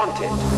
wanted.